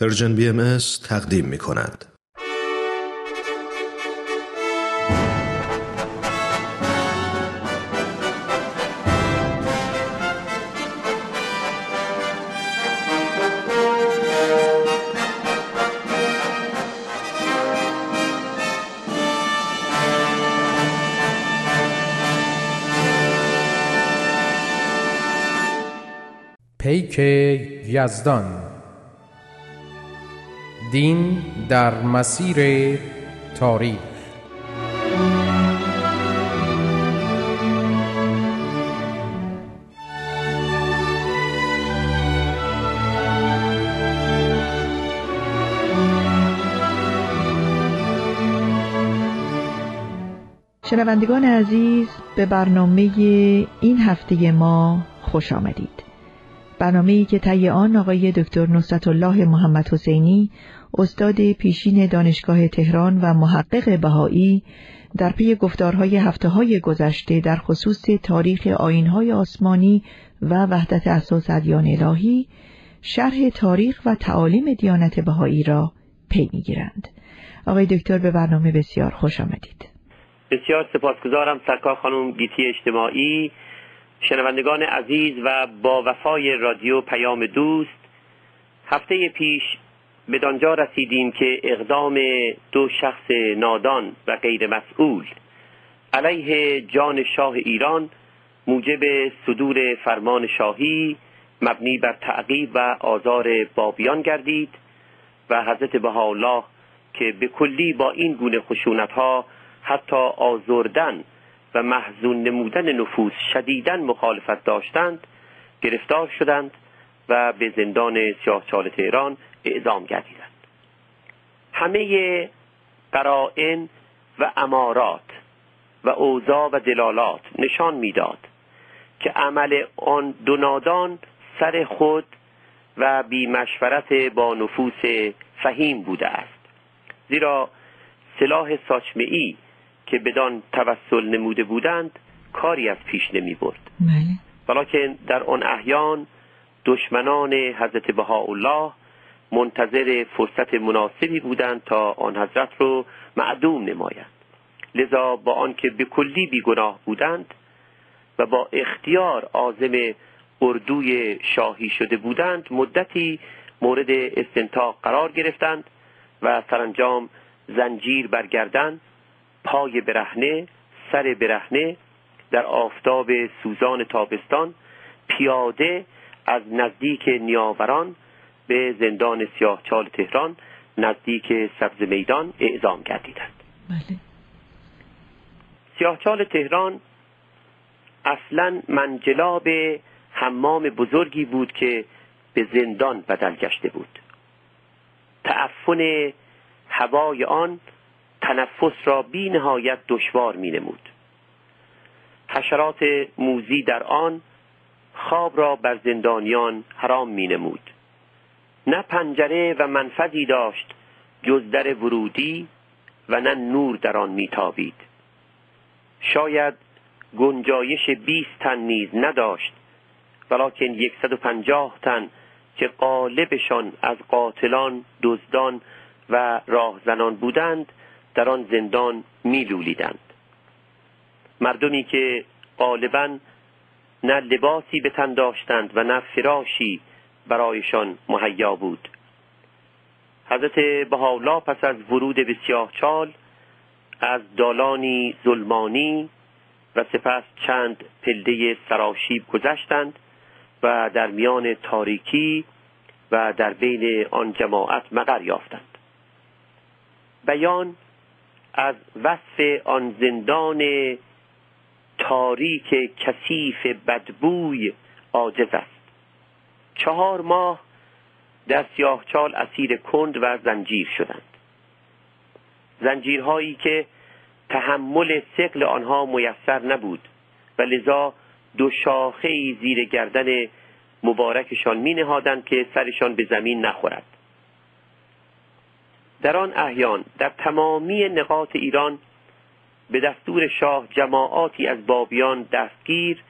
پرژن بی ام تقدیم می کند. پیک یزدان دین در مسیر تاریخ شنوندگان عزیز به برنامه این هفته ما خوش آمدید. برنامه‌ای که طی آن آقای دکتر نصرت الله محمد حسینی استاد پیشین دانشگاه تهران و محقق بهایی در پی گفتارهای هفته های گذشته در خصوص تاریخ آینهای آسمانی و وحدت اساس ادیان الهی شرح تاریخ و تعالیم دیانت بهایی را پی می‌گیرند. آقای دکتر به برنامه بسیار خوش آمدید. بسیار سپاسگزارم سرکار خانم گیتی اجتماعی شنوندگان عزیز و با وفای رادیو پیام دوست هفته پیش به دانجا رسیدیم که اقدام دو شخص نادان و غیر مسئول علیه جان شاه ایران موجب صدور فرمان شاهی مبنی بر تعقیب و آزار بابیان گردید و حضرت بهاءالله که به کلی با این گونه خشونت ها حتی آزردن و محزون نمودن نفوس شدیدن مخالفت داشتند گرفتار شدند و به زندان سیاهچال تهران اعدام گردیدند. همه قرائن و امارات و اوضاع و دلالات نشان می‌داد که عمل آن دو نادان سر خود و بی مشورت با نفوس فهیم بوده است. زیرا سلاح ساچمه ای که بدان توسل نموده بودند کاری از پیش نمی برد ولیکن در آن احیان دشمنان حضرت بهاءالله منتظر فرصت مناسبی بودند تا آن حضرت رو معدوم نمایند. لذا با آنکه به کلی بیگناه بودند و با اختیار عازم اردوی شاهی شده بودند مدتی مورد استنتاق قرار گرفتند و سرانجام زنجیر برگردند پای برهنه سر برهنه در آفتاب سوزان تابستان پیاده از نزدیک نیاوران به زندان سیاهچال تهران نزدیک سبز میدان اعزام گردیدند بله. سیاهچال تهران اصلا منجلاب حمام بزرگی بود که به زندان بدل گشته بود تعفن هوای آن تنفس را بی نهایت دشوار می نمود. حشرات موزی در آن خواب را بر زندانیان حرام می نمود. نه پنجره و منفذی داشت جز در ورودی و نه نور در آن میتابید شاید گنجایش بیست تن نیز نداشت ولیکن یکصد و تن که قالبشان از قاتلان دزدان و راهزنان بودند در آن زندان میلولیدند. مردمی که غالبا نه لباسی به تن داشتند و نه فراشی برایشان مهیا بود. حضرت بهاولا پس از ورود به چال از دالانی ظلمانی و سپس چند پلده سراشیب گذشتند و در میان تاریکی و در بین آن جماعت مقر یافتند. بیان از وصف آن زندان تاریک کثیف بدبوی عاجز است. چهار ماه در سیاهچال اسیر کند و زنجیر شدند. زنجیرهایی که تحمل سقل آنها میسر نبود و لذا دو شاخه زیر گردن مبارکشان می نهادند که سرشان به زمین نخورد. در آن احیان در تمامی نقاط ایران به دستور شاه جماعاتی از بابیان دستگیر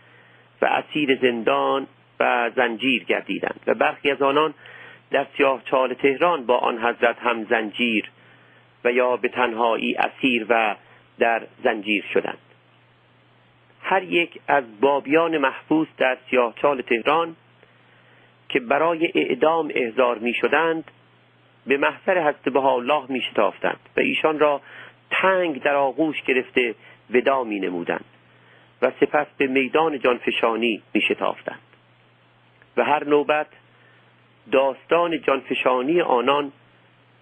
و اسیر زندان و زنجیر گردیدند و برخی از آنان در سیاه چال تهران با آن حضرت هم زنجیر و یا به تنهایی اسیر و در زنجیر شدند. هر یک از بابیان محبوس در سیاه چال تهران که برای اعدام احضار می شدند به محضر حضرت الله می شتافتند و ایشان را تنگ در آغوش گرفته ودا می نمودند و سپس به میدان جانفشانی می شتافتند و هر نوبت داستان جانفشانی آنان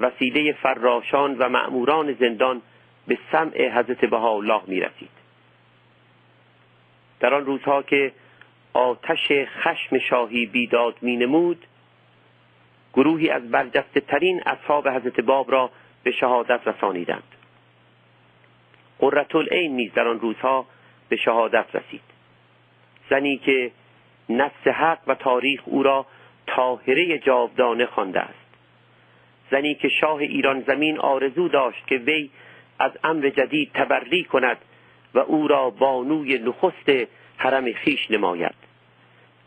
وسیله فراشان و معموران زندان به سمع حضرت الله می رسید در آن روزها که آتش خشم شاهی بیداد می نمود گروهی از برجسته ترین اصحاب حضرت باب را به شهادت رسانیدند. قررت العین نیز در آن روزها به شهادت رسید. زنی که نفس حق و تاریخ او را طاهره جاودانه خوانده است. زنی که شاه ایران زمین آرزو داشت که وی از امر جدید تبری کند و او را بانوی نخست حرم خیش نماید.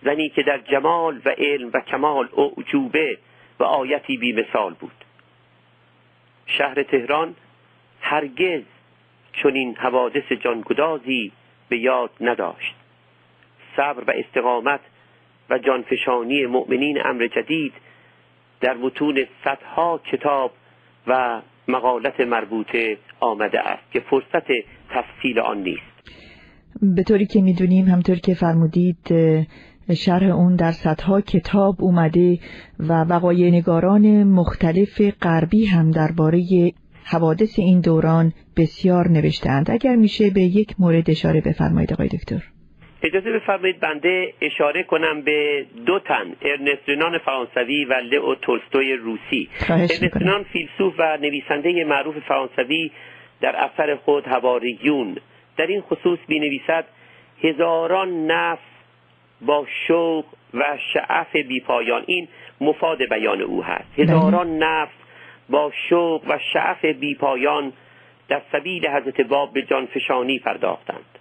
زنی که در جمال و علم و کمال اعجوبه و آیتی بی مثال بود. شهر تهران هرگز چنین حوادث جانگدازی به یاد نداشت. صبر و استقامت و جانفشانی مؤمنین امر جدید در متون صدها کتاب و مقالت مربوطه آمده است که فرصت تفصیل آن نیست. به طوری که می‌دونیم همطور که فرمودید شرح اون در صدها کتاب اومده و وقایع نگاران مختلف غربی هم درباره حوادث این دوران بسیار نوشتند اگر میشه به یک مورد اشاره بفرمایید آقای دکتر. اجازه بفرمایید بنده اشاره کنم به دو تن ارنسترینان فرانسوی و لئو تولستوی روسی. ارنسترینان فیلسوف و نویسنده معروف فرانسوی در اثر خود هواریون. در این خصوص می نویسد هزاران نفس با شوق و شعف بیپایان این مفاد بیان او هست. بله. هزاران نفس با شوق و شعف بیپایان در سبیل حضرت باب به جانفشانی پرداختند.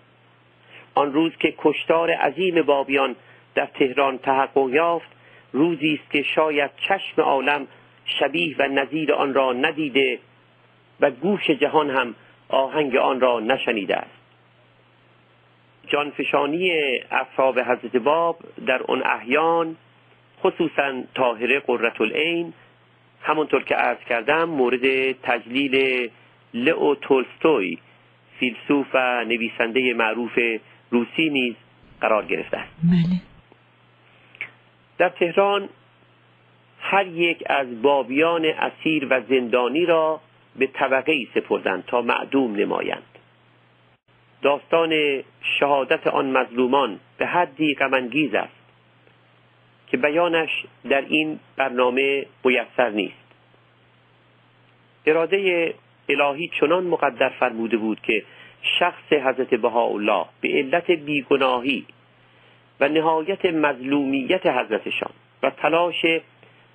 آن روز که کشتار عظیم بابیان در تهران تحقق یافت روزی است که شاید چشم عالم شبیه و نظیر آن را ندیده و گوش جهان هم آهنگ آن را نشنیده است. جانفشانی اصحاب حضرت باب در اون احیان خصوصا طاهره قررت العین. همونطور که عرض کردم مورد تجلیل لئو تولستوی فیلسوف و نویسنده معروف روسی نیز قرار گرفته است. بله. در تهران هر یک از بابیان اسیر و زندانی را به طبقه ای سپردند تا معدوم نمایند. داستان شهادت آن مظلومان به حدی غمانگیز است که بیانش در این برنامه میسر نیست. اراده الهی چنان مقدر فرموده بود که شخص حضرت بهاءالله به علت بیگناهی و نهایت مظلومیت حضرتشان و تلاش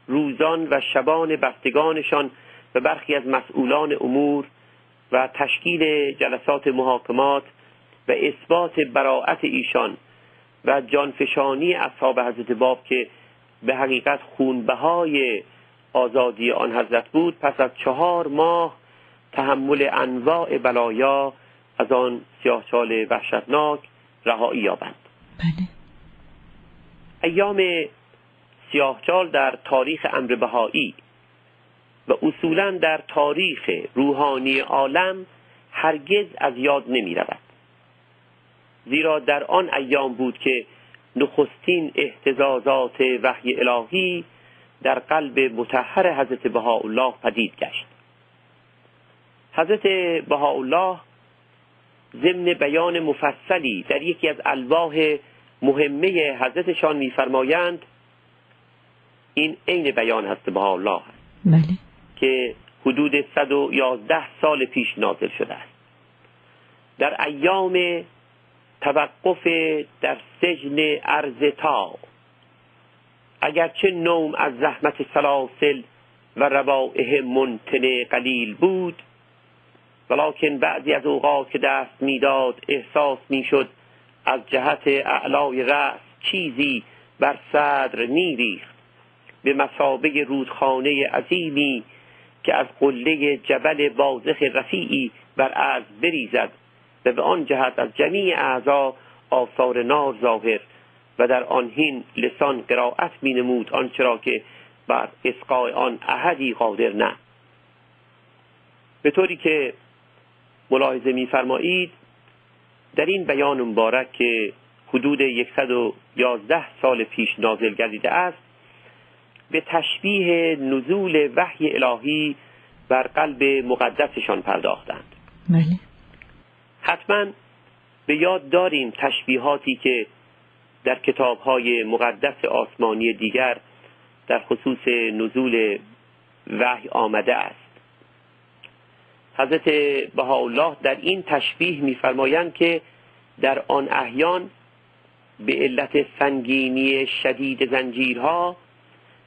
روزان و شبان بستگانشان و برخی از مسئولان امور و تشکیل جلسات محاکمات و اثبات براعت ایشان و جانفشانی اصحاب حضرت باب که به حقیقت خونبهای آزادی آن حضرت بود پس از چهار ماه تحمل انواع بلایا از آن سیاهچال وحشتناک رهایی یابند بله. ایام سیاهچال در تاریخ امر بهایی و اصولا در تاریخ روحانی عالم هرگز از یاد نمی رود زیرا در آن ایام بود که نخستین احتزازات وحی الهی در قلب متحر حضرت بهاءالله پدید گشت حضرت بهاءالله ضمن بیان مفصلی در یکی از الواح مهمه حضرتشان میفرمایند این عین بیان هست بهاءالله بله. که حدود 111 سال پیش نازل شده است در ایام توقف در سجن ارزتا اگرچه نوم از زحمت سلاسل و روائه منتن قلیل بود ولیکن بعضی از اوقات که دست می‌داد احساس می‌شد از جهت اعلای رأس چیزی بر صدر میریخت. به مسابه رودخانه عظیمی که از قله جبل بازخ رفیعی بر از بریزد. و به آن جهت از جمیع اعضا آثار نار ظاهر و در آن هین لسان قرائت می نمود آنچرا که بر اسقاء آن احدی قادر نه. به طوری که ملاحظه میفرمایید در این بیان مبارک که حدود 111 سال پیش نازل گردیده است به تشبیه نزول وحی الهی بر قلب مقدسشان پرداختند. بله. حتما به یاد داریم تشبیهاتی که در کتابهای مقدس آسمانی دیگر در خصوص نزول وحی آمده است. حضرت بهاءالله در این تشبیه میفرمایند که در آن احیان به علت سنگینی شدید زنجیرها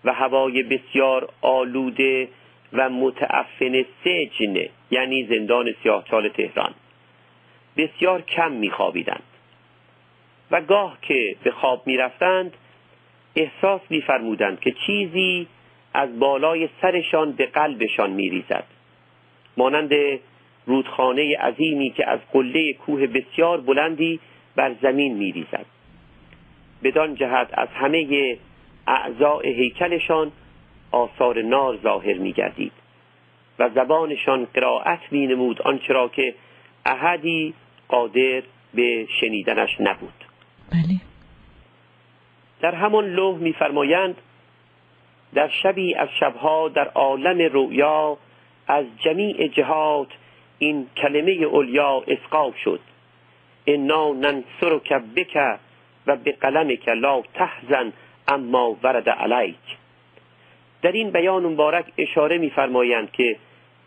و هوای بسیار آلوده و متعفن سجن یعنی زندان سیاهچال تهران بسیار کم میخوابیدند. و گاه که به خواب می‌رفتند احساس میفرمودند که چیزی از بالای سرشان به قلبشان میریزد. مانند رودخانه عظیمی که از قله کوه بسیار بلندی بر زمین میریزد. بدان جهت از همه اعضاء هیکلشان آثار نار ظاهر میگردید و زبانشان قرائت می نمود آنچرا که احدی قادر به شنیدنش نبود. بله. در همان لوح میفرمایند در شبی از شبها در عالم رویا از جمیع جهات این کلمه اولیا اسقاف شد. انا ننصرک بک و به قلمک لا تحزن اما ورد علیک. در این بیان مبارک اشاره میفرمایند که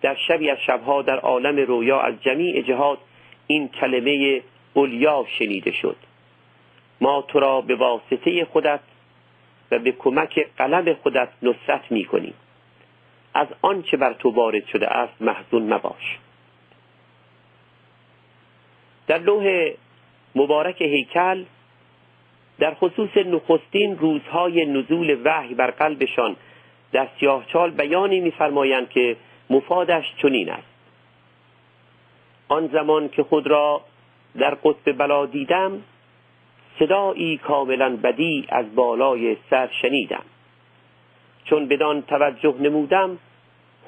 در شبی از شبها در عالم رویا از جمیع جهات این کلمه اولیا شنیده شد. ما تو را به واسطه خودت و به کمک قلم خودت نصرت می کنیم از آنچه بر تو وارد شده است محزون مباش. در لوح مبارک هیکل در خصوص نخستین روزهای نزول وحی بر قلبشان در سیاهچال بیانی میفرمایند که مفادش چنین است. آن زمان که خود را در قطب بلا دیدم صدایی کاملا بدی از بالای سر شنیدم. چون بدان توجه نمودم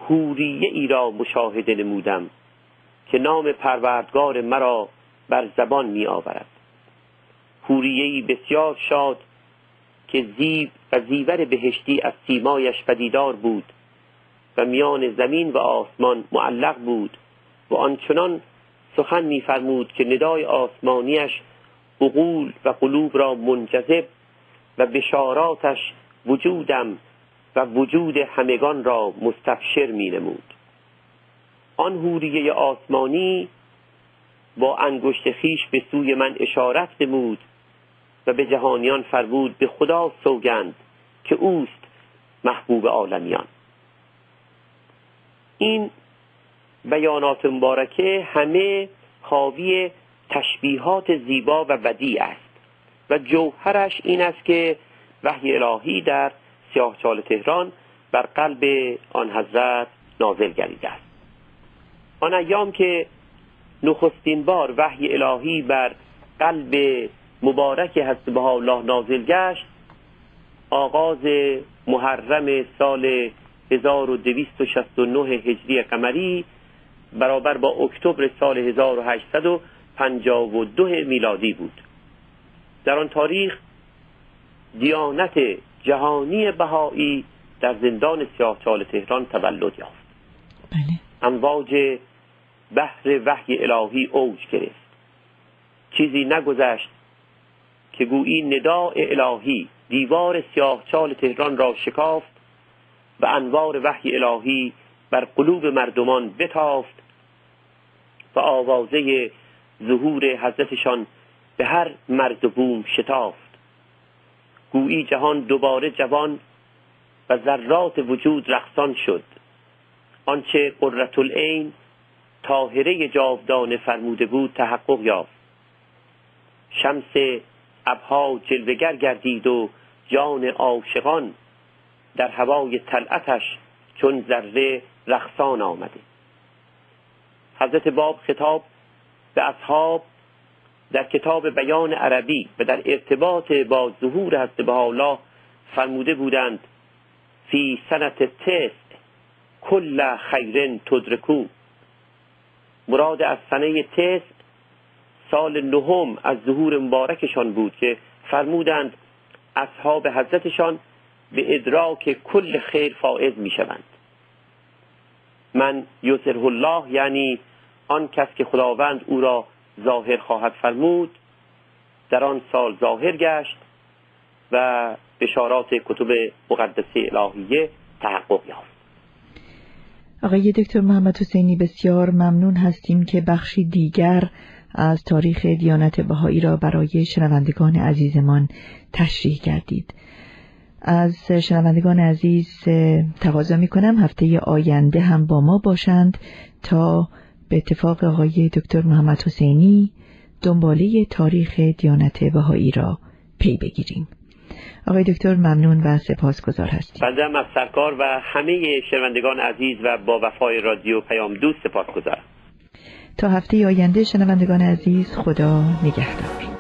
هوریه ای را مشاهده نمودم که نام پروردگار مرا بر زبان می آورد. ای بسیار شاد که زیب و زیور بهشتی از سیمایش پدیدار بود و میان زمین و آسمان معلق بود و آنچنان سخن میفرمود که ندای آسمانیش عقول و قلوب را منجذب و بشاراتش وجودم و وجود همگان را مستبشر می نمود آن هوریه آسمانی با انگشت خیش به سوی من اشارت نمود و به جهانیان فرمود به خدا سوگند که اوست محبوب عالمیان. این بیانات مبارکه همه حاوی تشبیهات زیبا و بدی است. و جوهرش این است که وحی الهی در سیاهچال تهران بر قلب آن حضرت نازل گردیده است. آن ایام که نخستین بار وحی الهی بر قلب مبارک حضرت بها الله نازل گشت آغاز محرم سال 1269 هجری قمری برابر با اکتبر سال 1852 میلادی بود. در آن تاریخ دیانت جهانی بهایی در زندان سیاهچال تهران تولد یافت. بله. امواج بحر وحی الهی اوج گرفت. چیزی نگذشت که گویی نداء الهی دیوار سیاهچال تهران را شکافت و انوار وحی الهی بر قلوب مردمان بتافت و آوازه ظهور حضرتشان به هر مرد و بوم شتافت. گویی جهان دوباره جوان و ذرات وجود رقصان شد. آنچه قررت العین طاهره جاودانه فرموده بود تحقق یافت. شمس ابها جلوگر گردید و جان عاشقان در هوای طلعتش چون ذره رخصان آمده حضرت باب خطاب به اصحاب در کتاب بیان عربی و در ارتباط با ظهور حضرت الله فرموده بودند فی سنت تس کل خیرن تدرکو. مراد از سنه تس سال نهم از ظهور مبارکشان بود که فرمودند اصحاب حضرتشان به ادراک کل خیر فائز می شوند من یوسر الله یعنی آن کس که خداوند او را ظاهر خواهد فرمود در آن سال ظاهر گشت و بشارات کتب مقدسه الهیه تحقق یافت. آقای دکتر محمد حسینی بسیار ممنون هستیم که بخشی دیگر از تاریخ دیانت بهایی را برای شنوندگان عزیزمان تشریح کردید از شنوندگان عزیز تقاضا می کنم هفته آینده هم با ما باشند تا به اتفاق آقای دکتر محمد حسینی دنباله تاریخ دیانت بهایی را پی بگیریم. آقای دکتر ممنون و سپاسگزار هستیم. بنده از سرکار و همه شنوندگان عزیز و با وفای رادیو پیام دوست سپاسگزارم. تا هفته آینده شنوندگان عزیز خدا نگهدار.